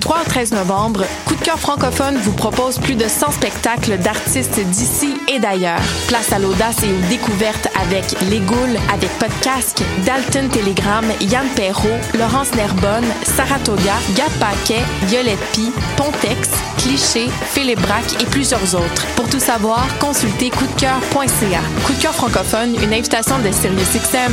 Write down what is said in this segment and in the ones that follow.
Du 3 au 13 novembre, Coup de cœur francophone vous propose plus de 100 spectacles d'artistes d'ici et d'ailleurs. Place à l'audace et aux découvertes avec Les Goules, avec Podcasque, Dalton Telegram, Yann Perrault, Laurence Nerbonne, Saratoga, Gap Paquet, Violette Pie, Pontex, Cliché, Philippe Braque et plusieurs autres. Pour tout savoir, consultez coupdecoeur.ca. Coup de cœur francophone, une invitation de SiriusXM.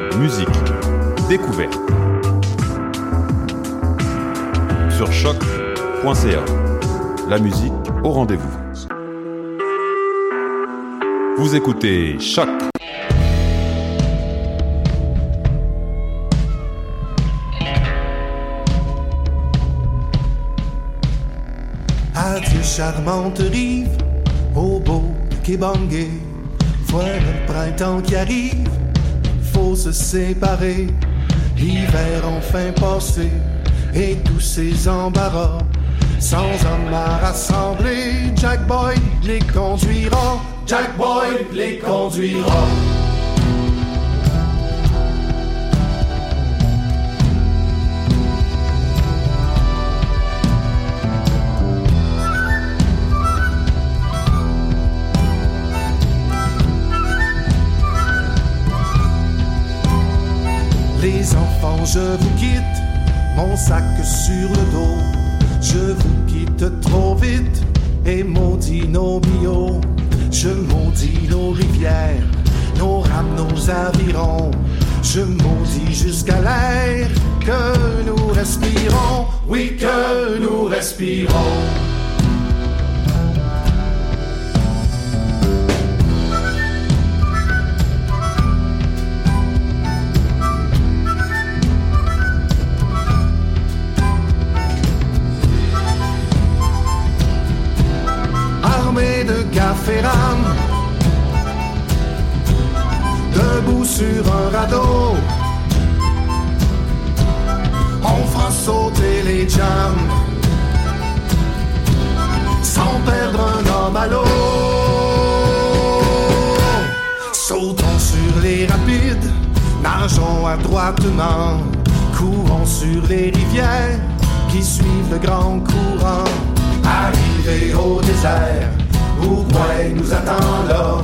musique, découverte. Sur choc.ca. La musique au rendez-vous. Vous écoutez Choc. Adieu charmante rive, au beau Kébangé. Voilà le printemps qui arrive, se séparer. L'hiver enfin passé, et tous ces embarras. Sans homme à rassembler, Jack Boy les conduira. Jack Boy les conduira. Je vous quitte, mon sac sur le dos. Je vous quitte trop vite et maudis nos bio. Je maudis nos rivières, nos rames, nos avirons. Je maudis jusqu'à l'air que nous respirons. Oui, que nous respirons. Debout sur un radeau. On fera sauter les jams, sans perdre un homme à l'eau. Sautons sur les rapides, nageons adroitement, courons sur les rivières qui suivent le grand courant. Arrivé au désert, point nous attend là.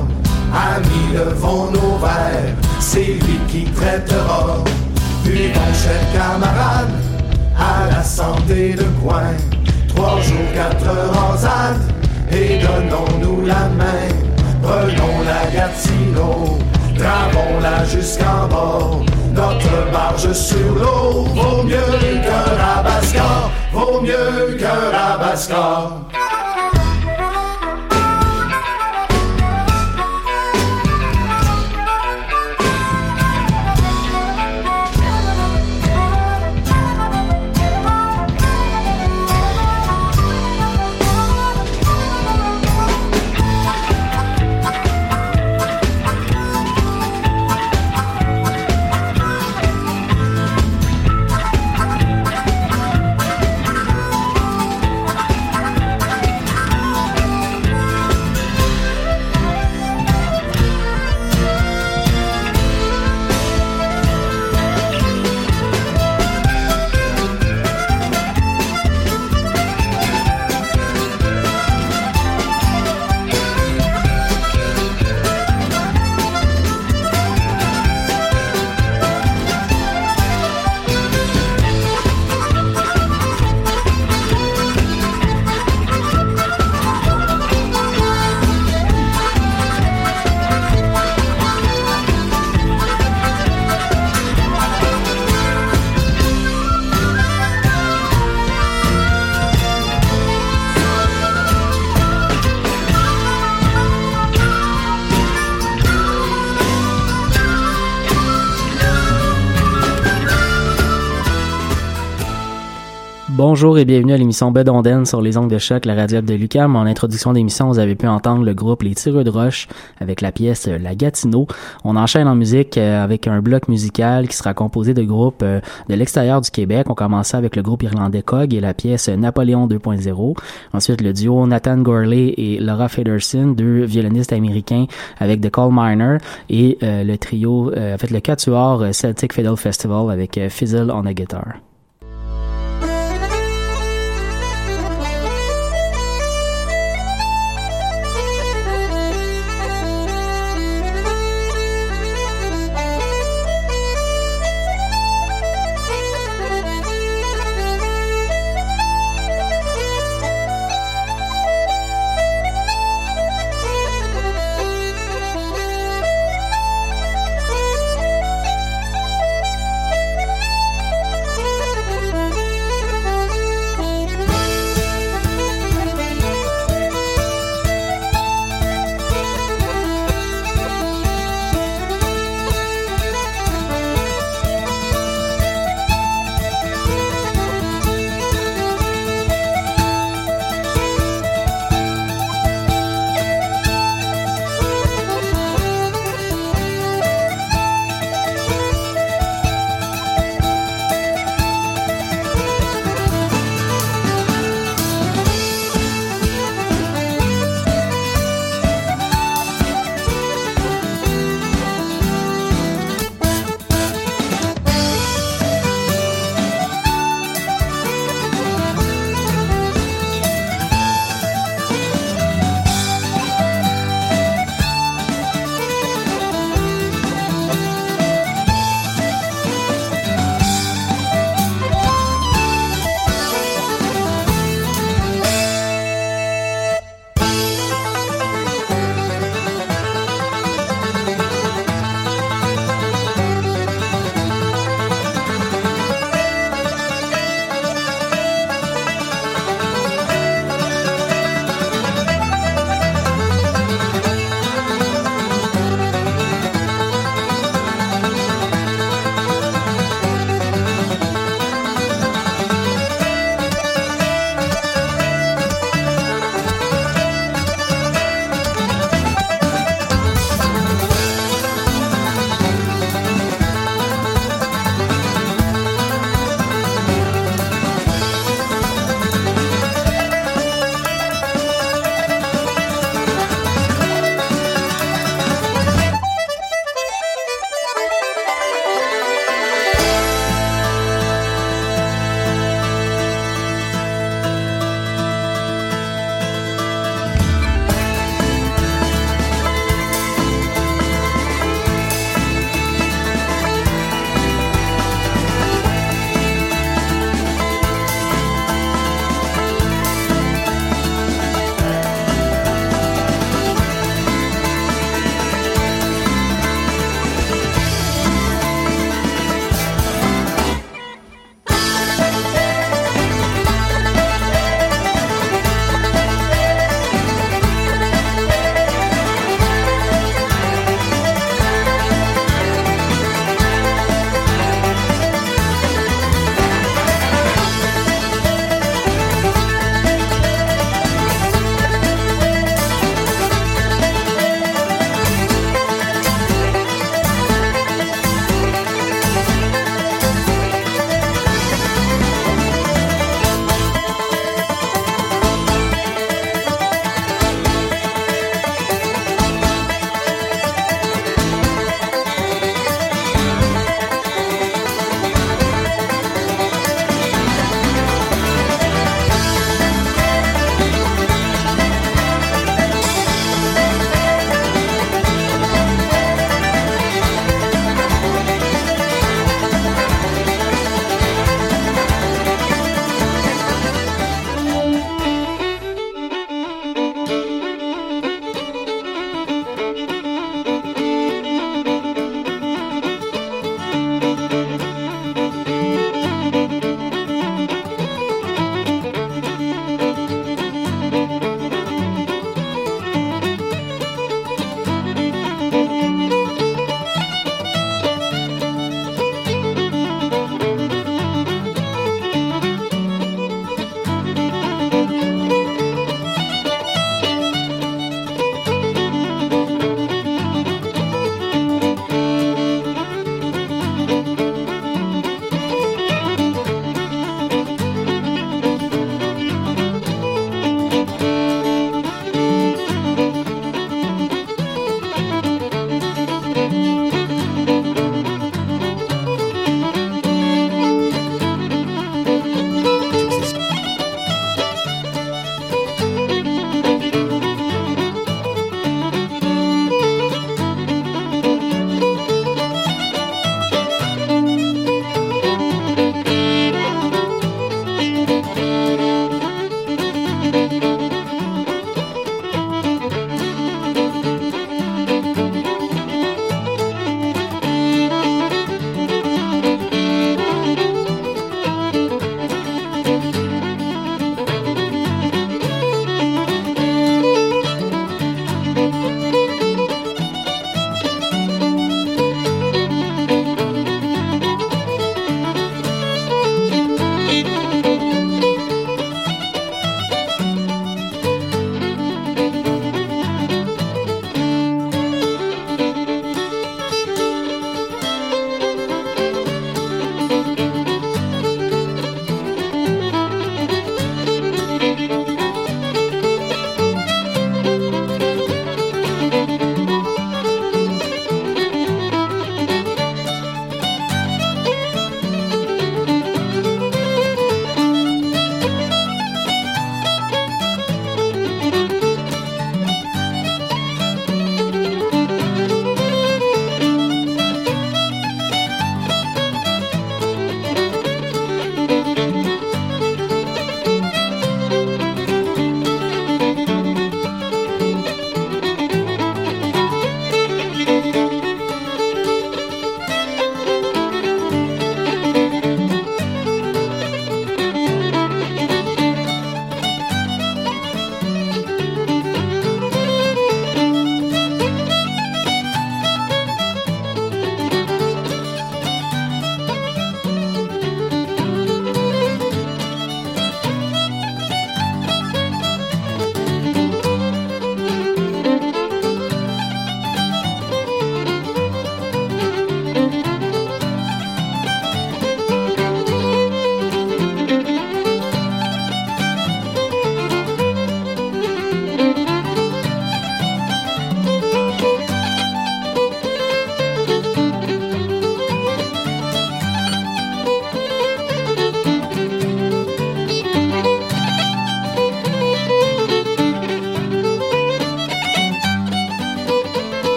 Amis, levons nos verres, c'est lui qui traitera. Buvons, chers camarades, à la santé de coin. Trois jours, quatre heures en ZAD, et donnons-nous la main. Prenons la Gatineau, travons-la jusqu'en bas. Notre barge sur l'eau vaut mieux qu'un rabasca, vaut mieux qu'un rabasca. Bonjour et bienvenue à l'émission Bedonden sur les ongles de choc, la radio de Lucam. En introduction d'émission, vous avez pu entendre le groupe Les Tireux de Roche avec la pièce La Gatineau. On enchaîne en musique euh, avec un bloc musical qui sera composé de groupes euh, de l'extérieur du Québec. On commence avec le groupe irlandais Cog et la pièce Napoléon 2.0. Ensuite, le duo Nathan Gorley et Laura Federson, deux violonistes américains avec The Coal Miner et euh, le trio, en fait le quatuor Celtic Fiddle Festival avec Fizzle on a guitar.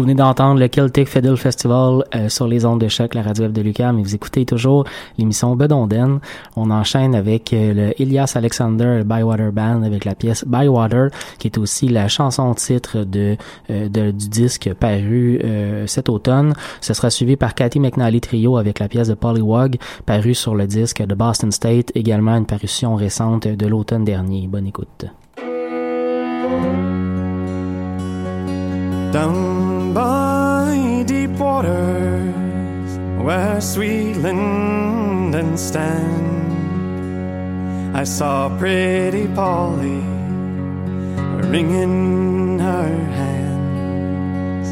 Vous venez d'entendre le Celtic Fiddle Festival euh, sur les ondes de choc, la radio F de Lucas, mais vous écoutez toujours l'émission Bedonden. On enchaîne avec euh, le Elias Alexander Bywater Band avec la pièce Bywater, qui est aussi la chanson titre de, euh, du disque paru cet automne. Ce sera suivi par Cathy McNally Trio avec la pièce de Pollywog, paru sur le disque de Boston State, également une parution récente de l'automne dernier. Bonne écoute. Down by deep waters where sweet linden stand, I saw pretty Polly wringing her hands.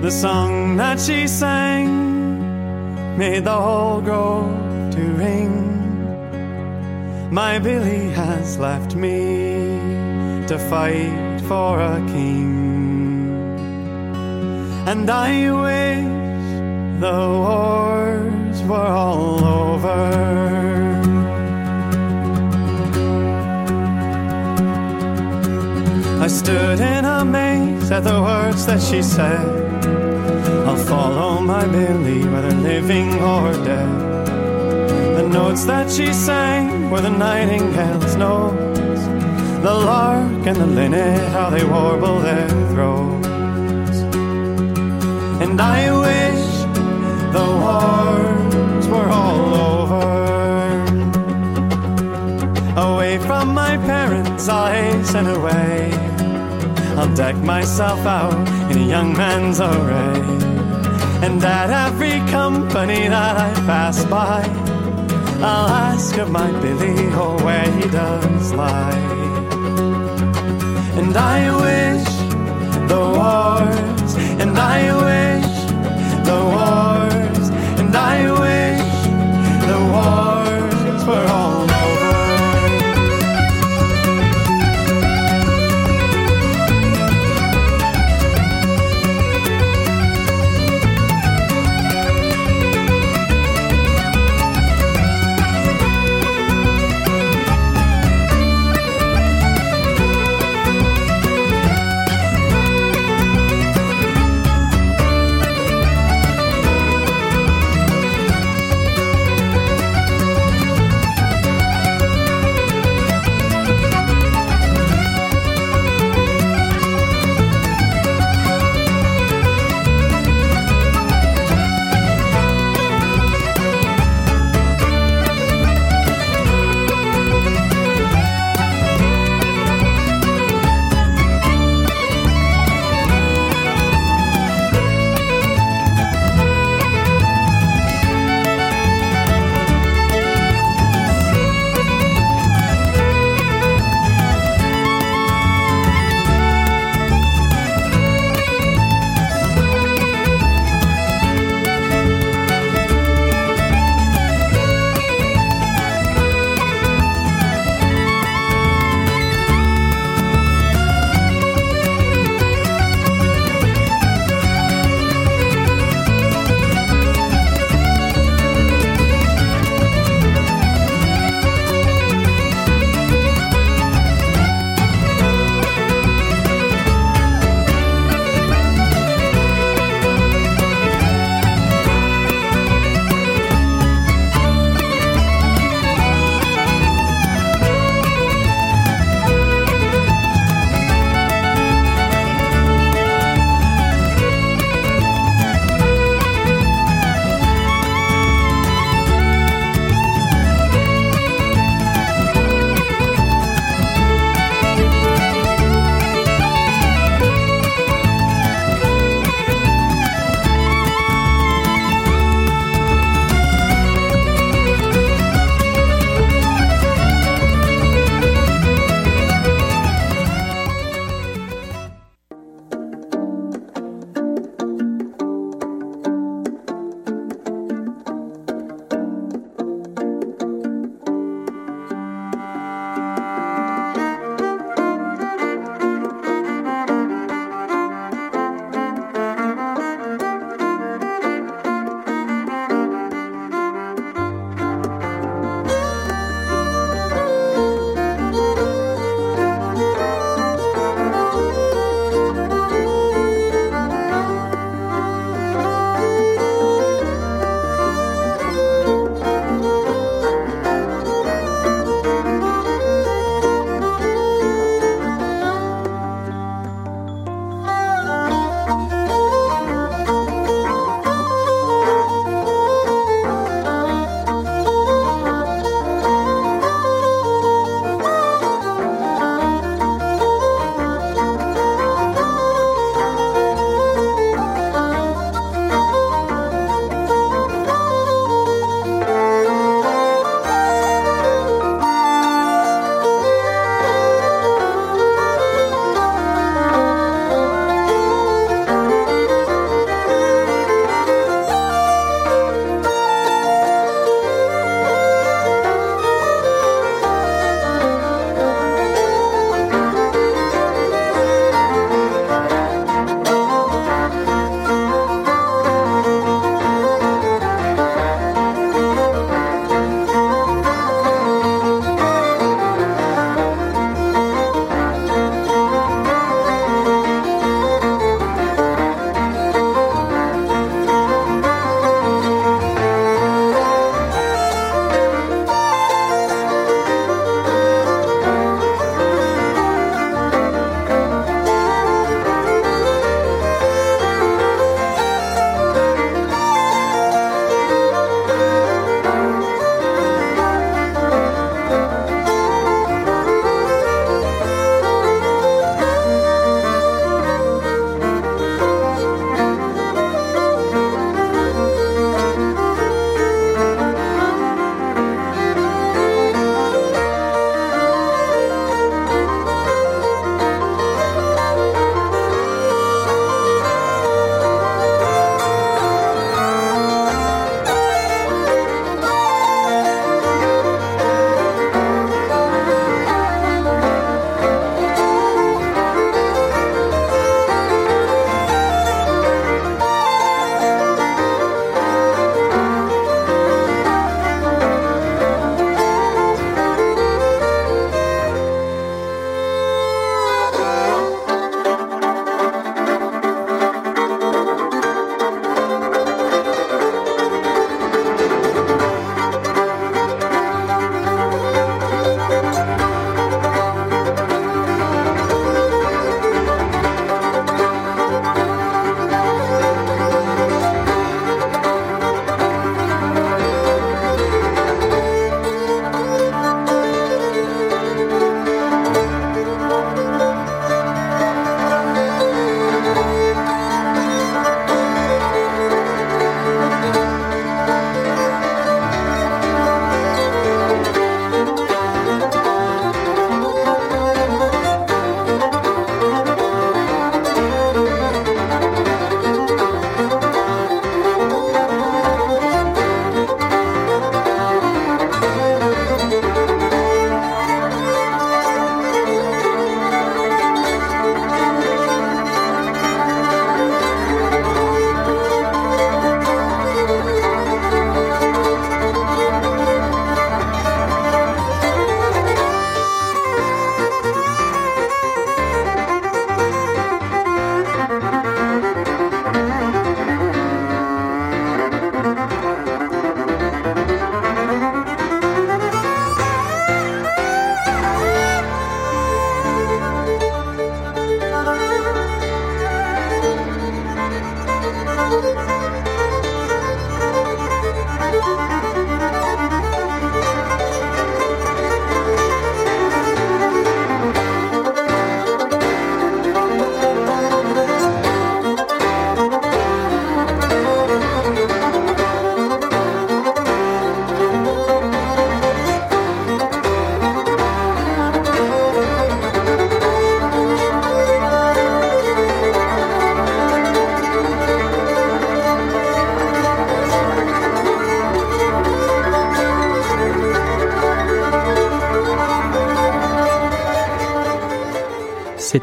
The song that she sang made the whole grove to ring. My Billy has left me to fight for a king and I wish the wars were all over. I stood in amaze at the words that she said. I'll follow my Billy, whether living or dead. The notes that she sang were the nightingale's notes, the lark and the linnet, how they warble their throats. And I wish the wars were all over. Away from my parents' eyes and away. I'll deck myself out in a young man's array. And at every company that I pass by, I'll ask of my Billy oh, where he does lie. And I wish the wars, and I wish the wars, and I wish the wars were all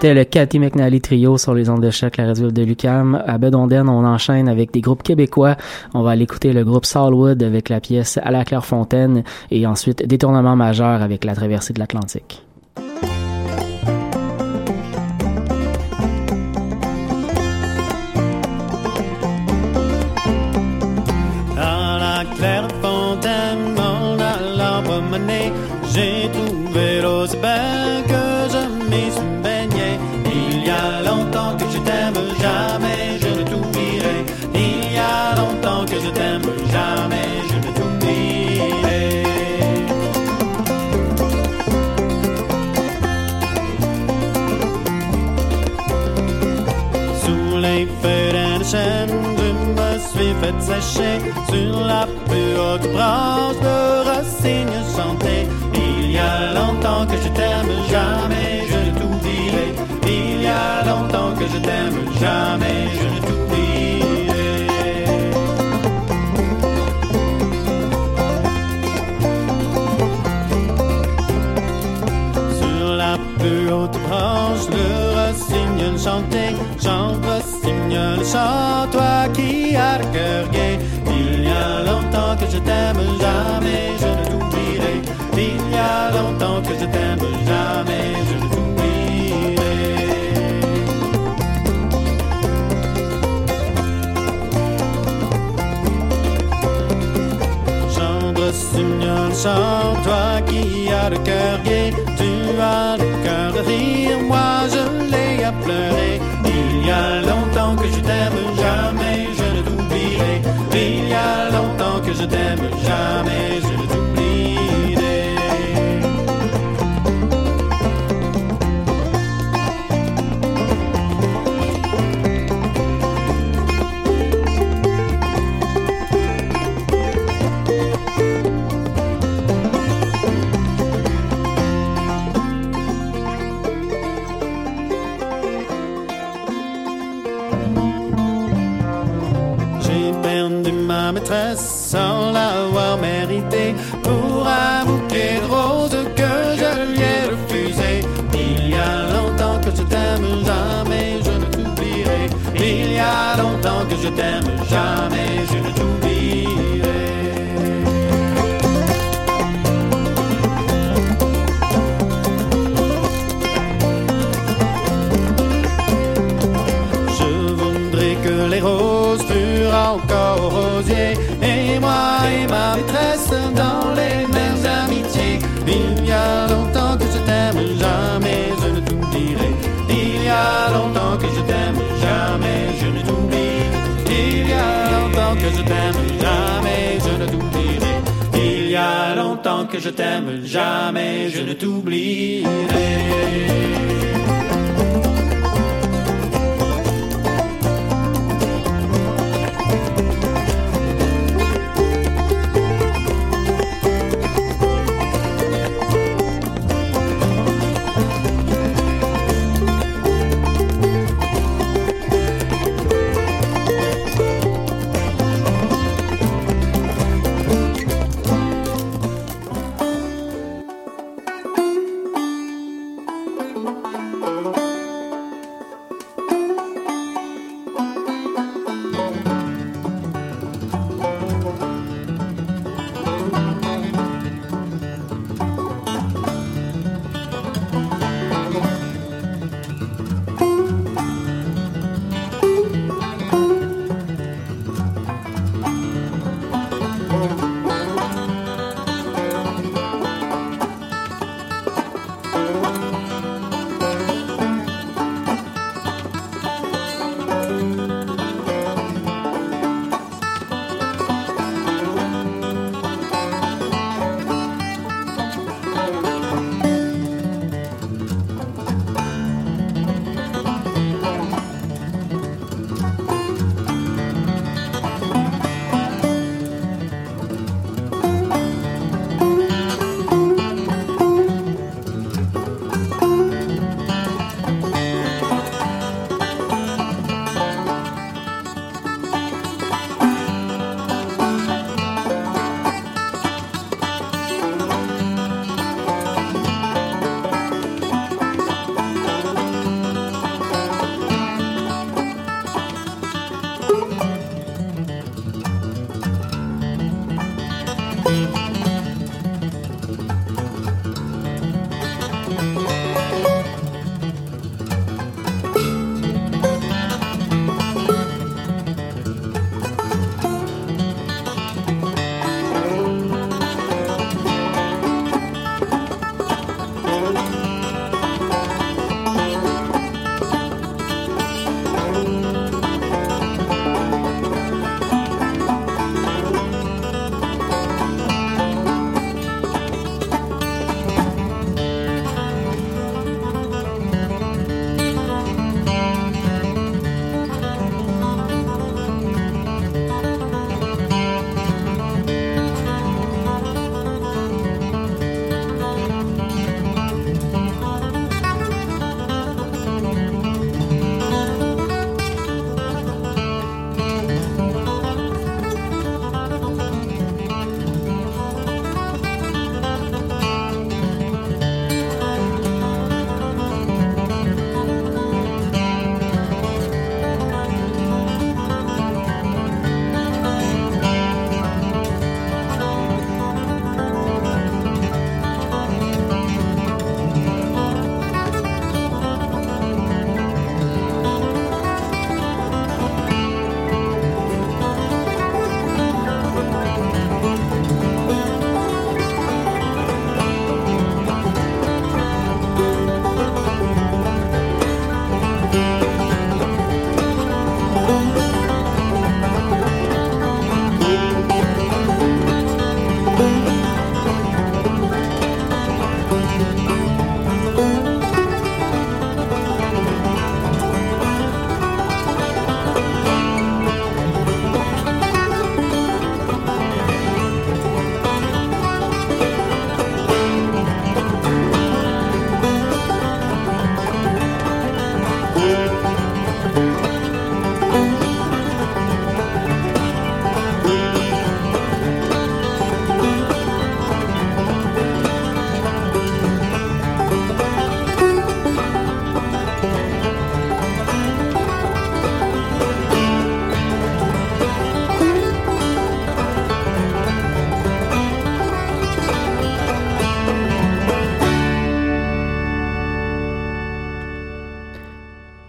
C'était le Cathy McNally Trio sur les ondes de choc, la radio de Lucam. À Bedonden, on enchaîne avec des groupes québécois. On va aller écouter le groupe Solwood avec la pièce À la Clairefontaine et ensuite Détournement majeur avec la traversée de l'Atlantique. sur la plus haute branche de sans toi qui a le cœur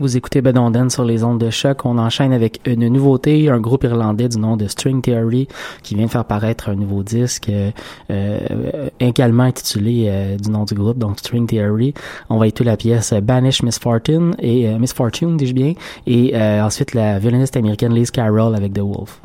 Vous écoutez Bedonden sur les ondes de choc. On enchaîne avec une nouveauté, un groupe irlandais du nom de String Theory qui vient de faire paraître un nouveau disque euh, euh également intitulé euh, du nom du groupe, donc String Theory. On va écouter la pièce Banish Misfortune et euh, Misfortune, dis-je bien, et ensuite la violoniste américaine Liz Carroll avec The Wolf.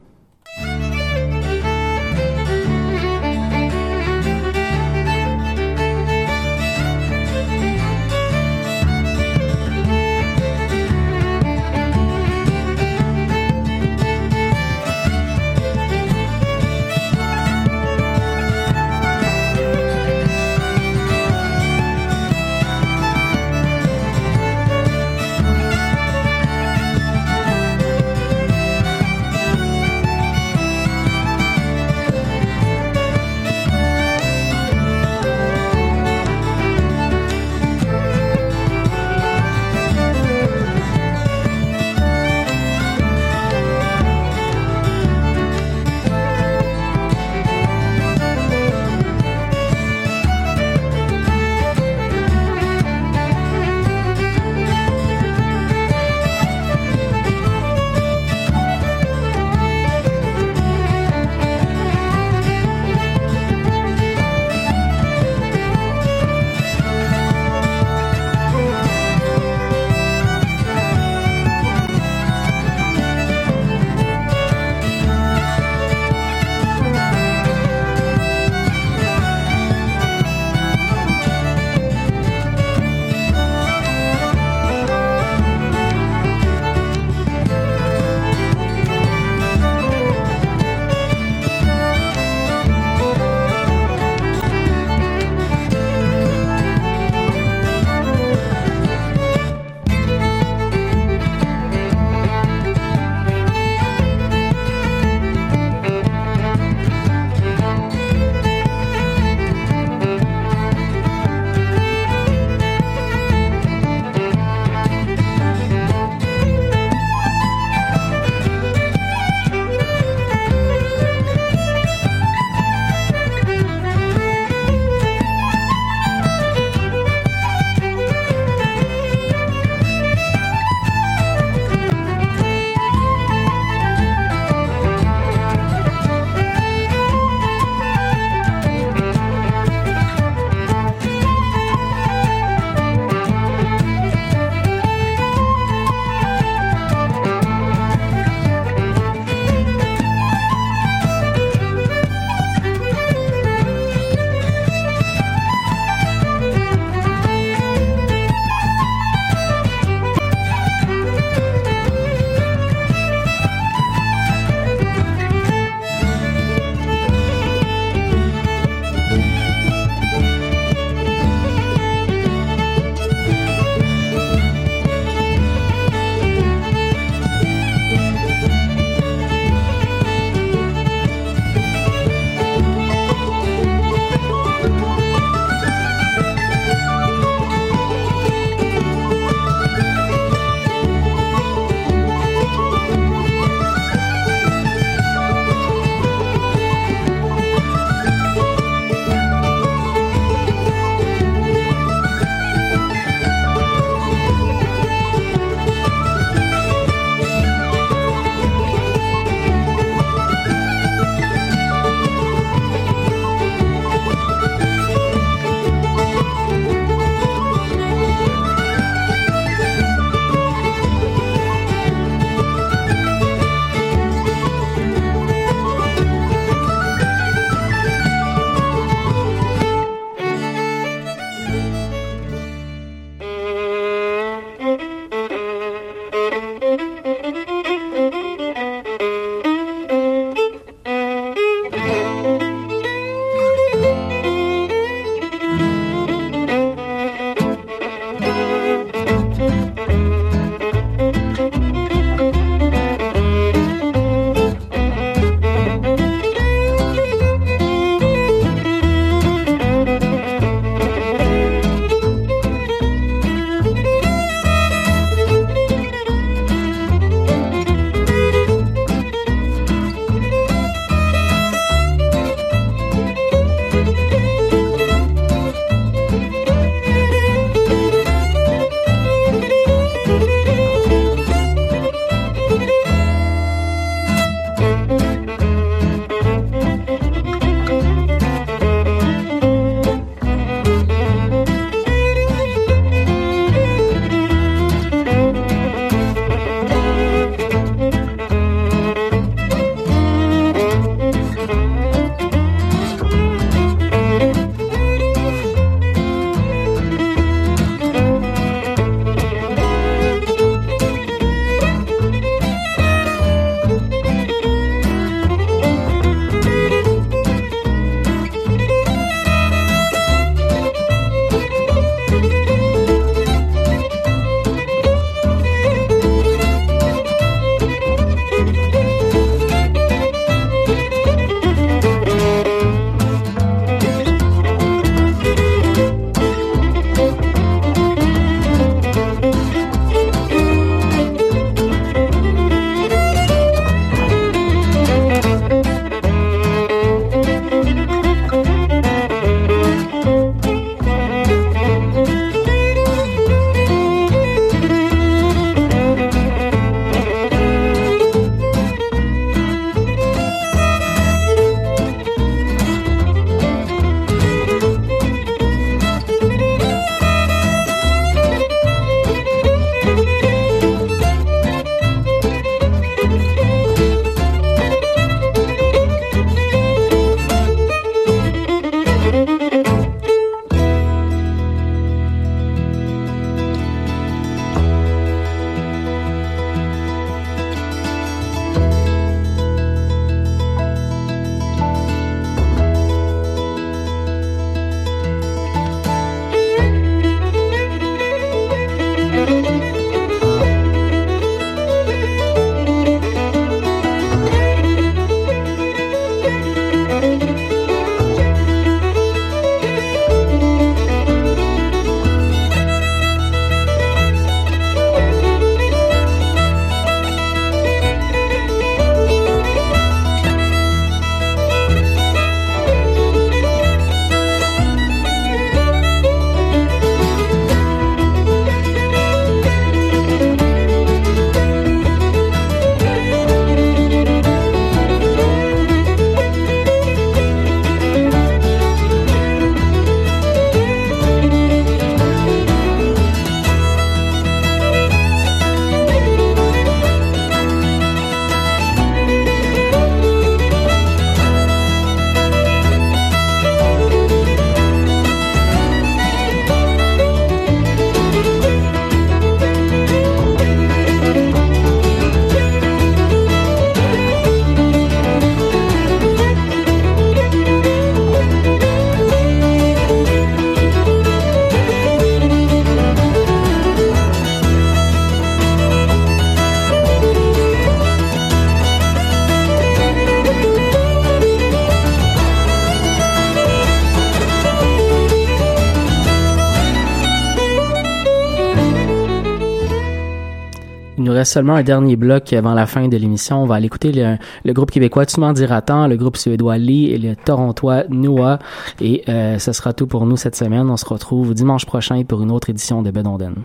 reste seulement un dernier bloc avant la fin de l'émission. On va aller écouter le, le groupe québécois Tu m'en diras tant, le groupe suédois Lee et le torontois Noah. Et euh, ce sera tout pour nous cette semaine. On se retrouve dimanche prochain pour une autre édition de Bedonden.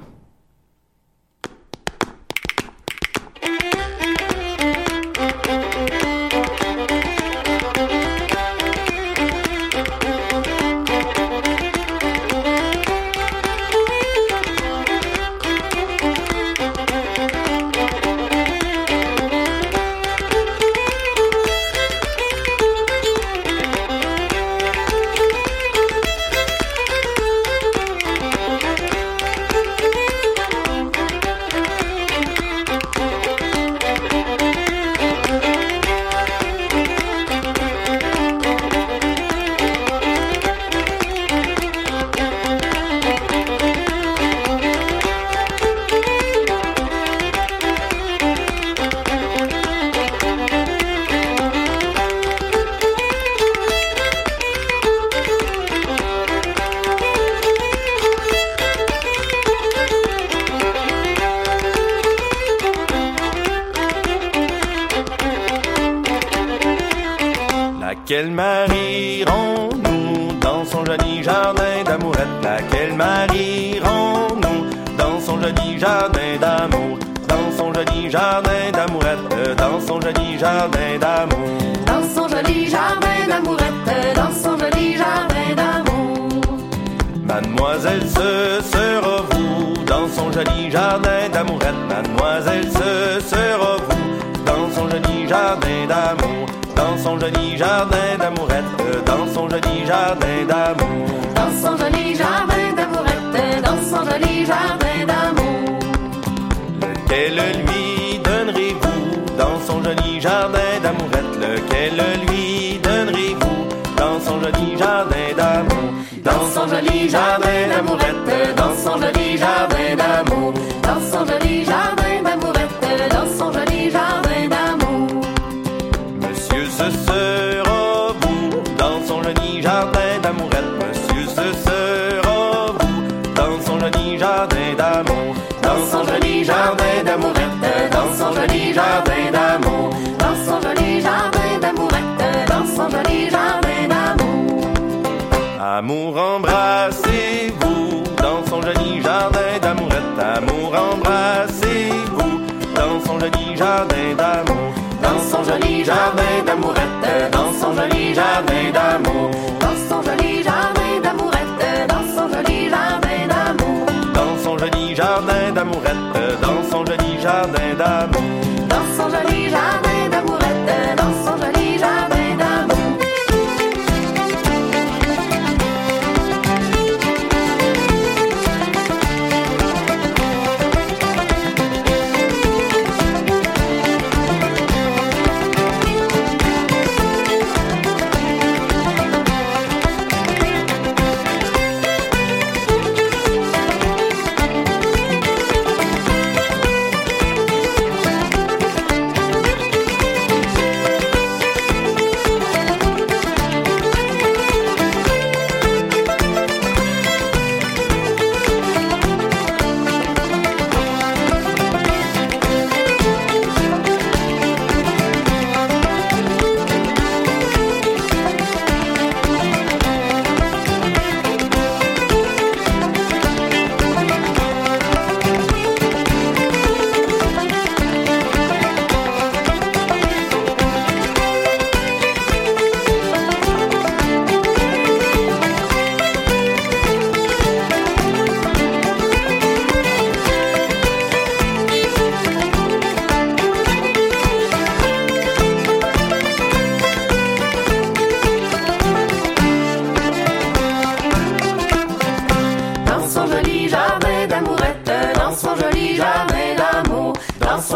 Amour, embrassez-vous dans son joli jardin d'amourette. Amour, embrassez-vous dans son joli jardin d'amour. Dans son joli jardin d'amourette. Dans son joli jardin d'amour.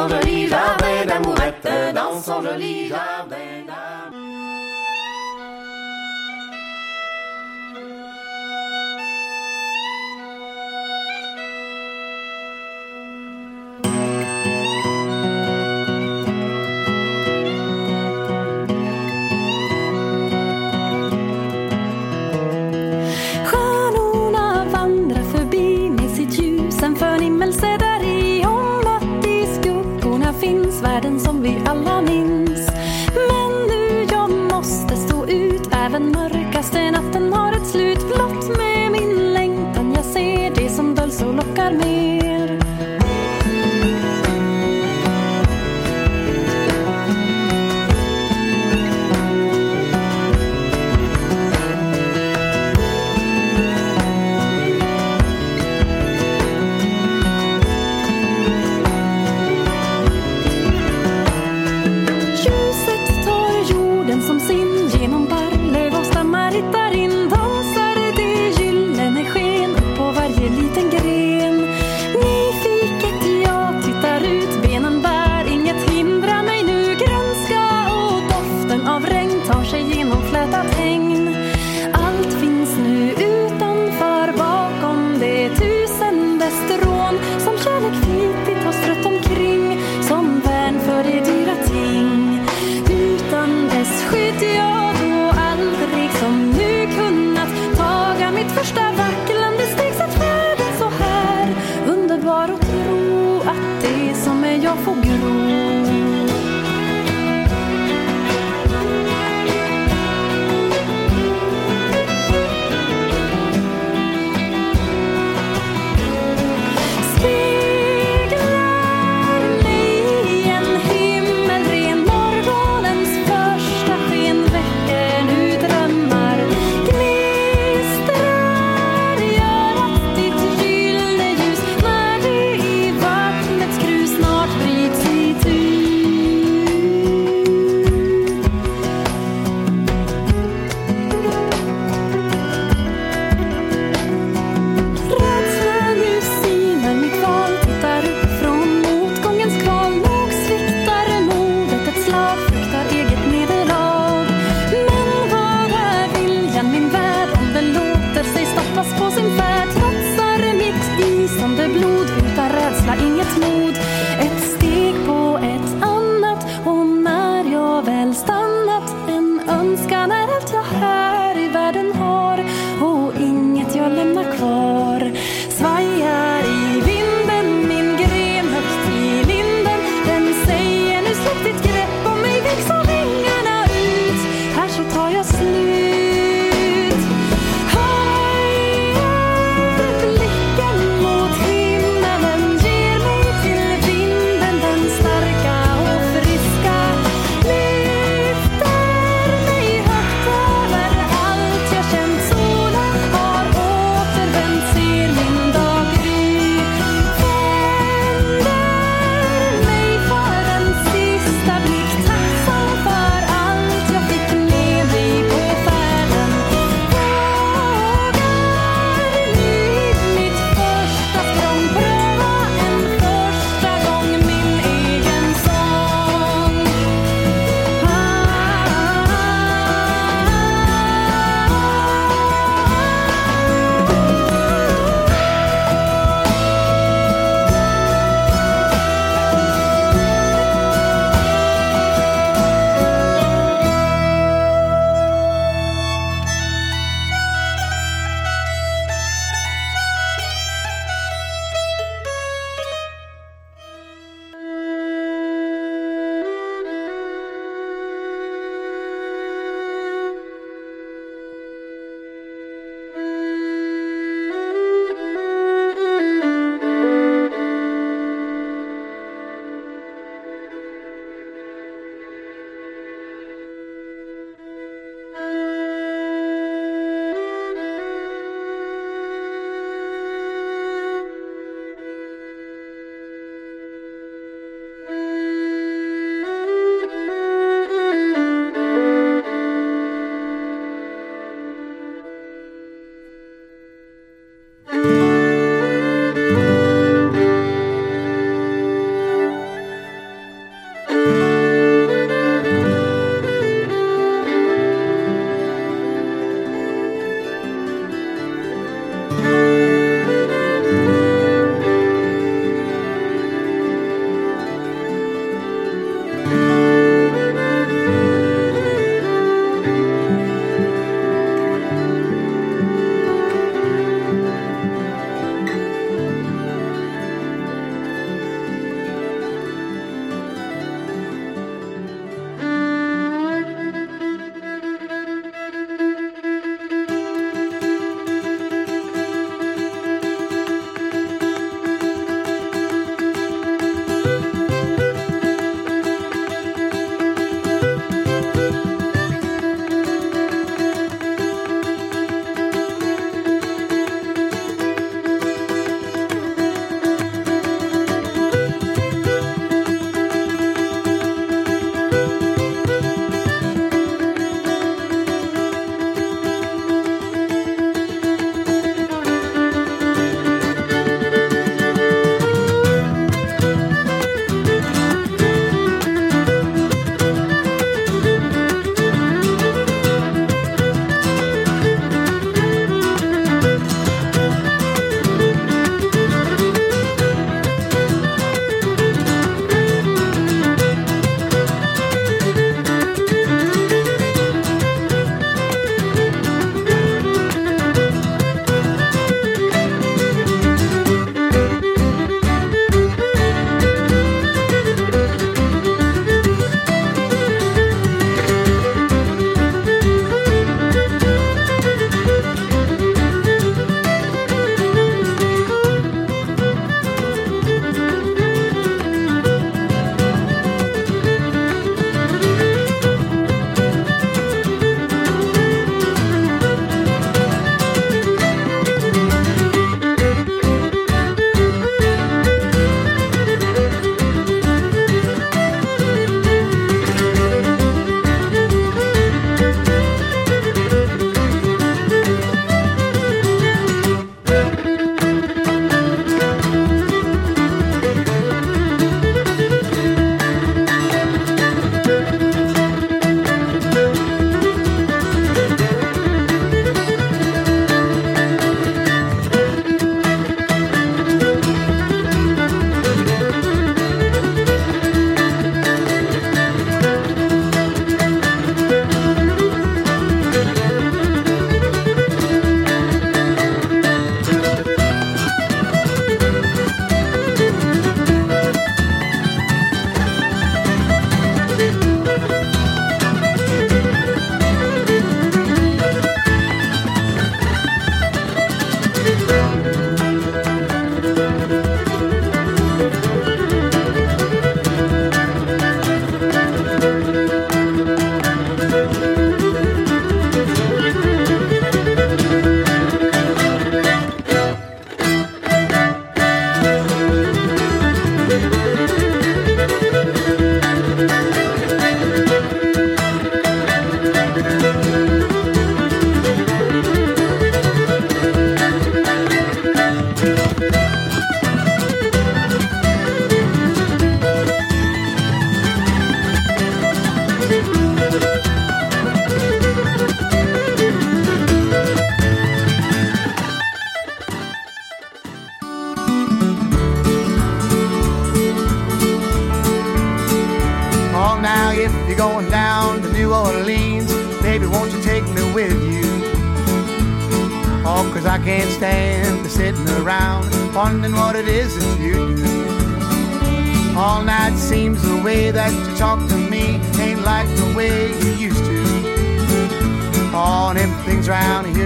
joli jardin d'amourette, dans son joli jardin.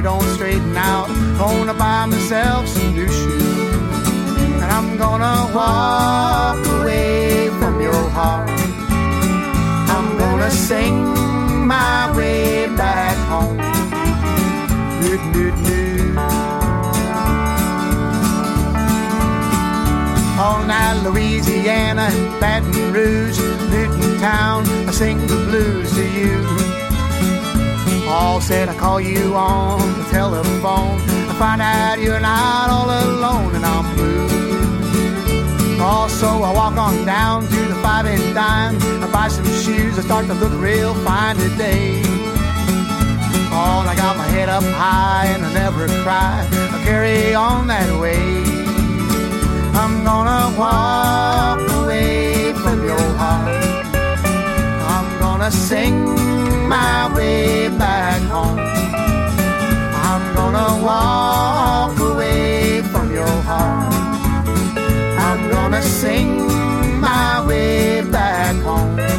Don't straighten out, gonna buy myself some new shoes. And I'm gonna walk away from your heart. I'm gonna sing my way back home. Do, do, do. All night, Louisiana, Baton Rouge, Newton Town, I sing the blues to you. All said I call you on the telephone. I find out you're not all alone and I'm blue. Also, I walk on down to the five and dime. I buy some shoes. I start to look real fine today. Oh, I got my head up high and I never cry. I carry on that way. I'm gonna walk away from your heart. I'm gonna sing my way back home. I'm gonna walk away from your heart. I'm gonna sing my way back home.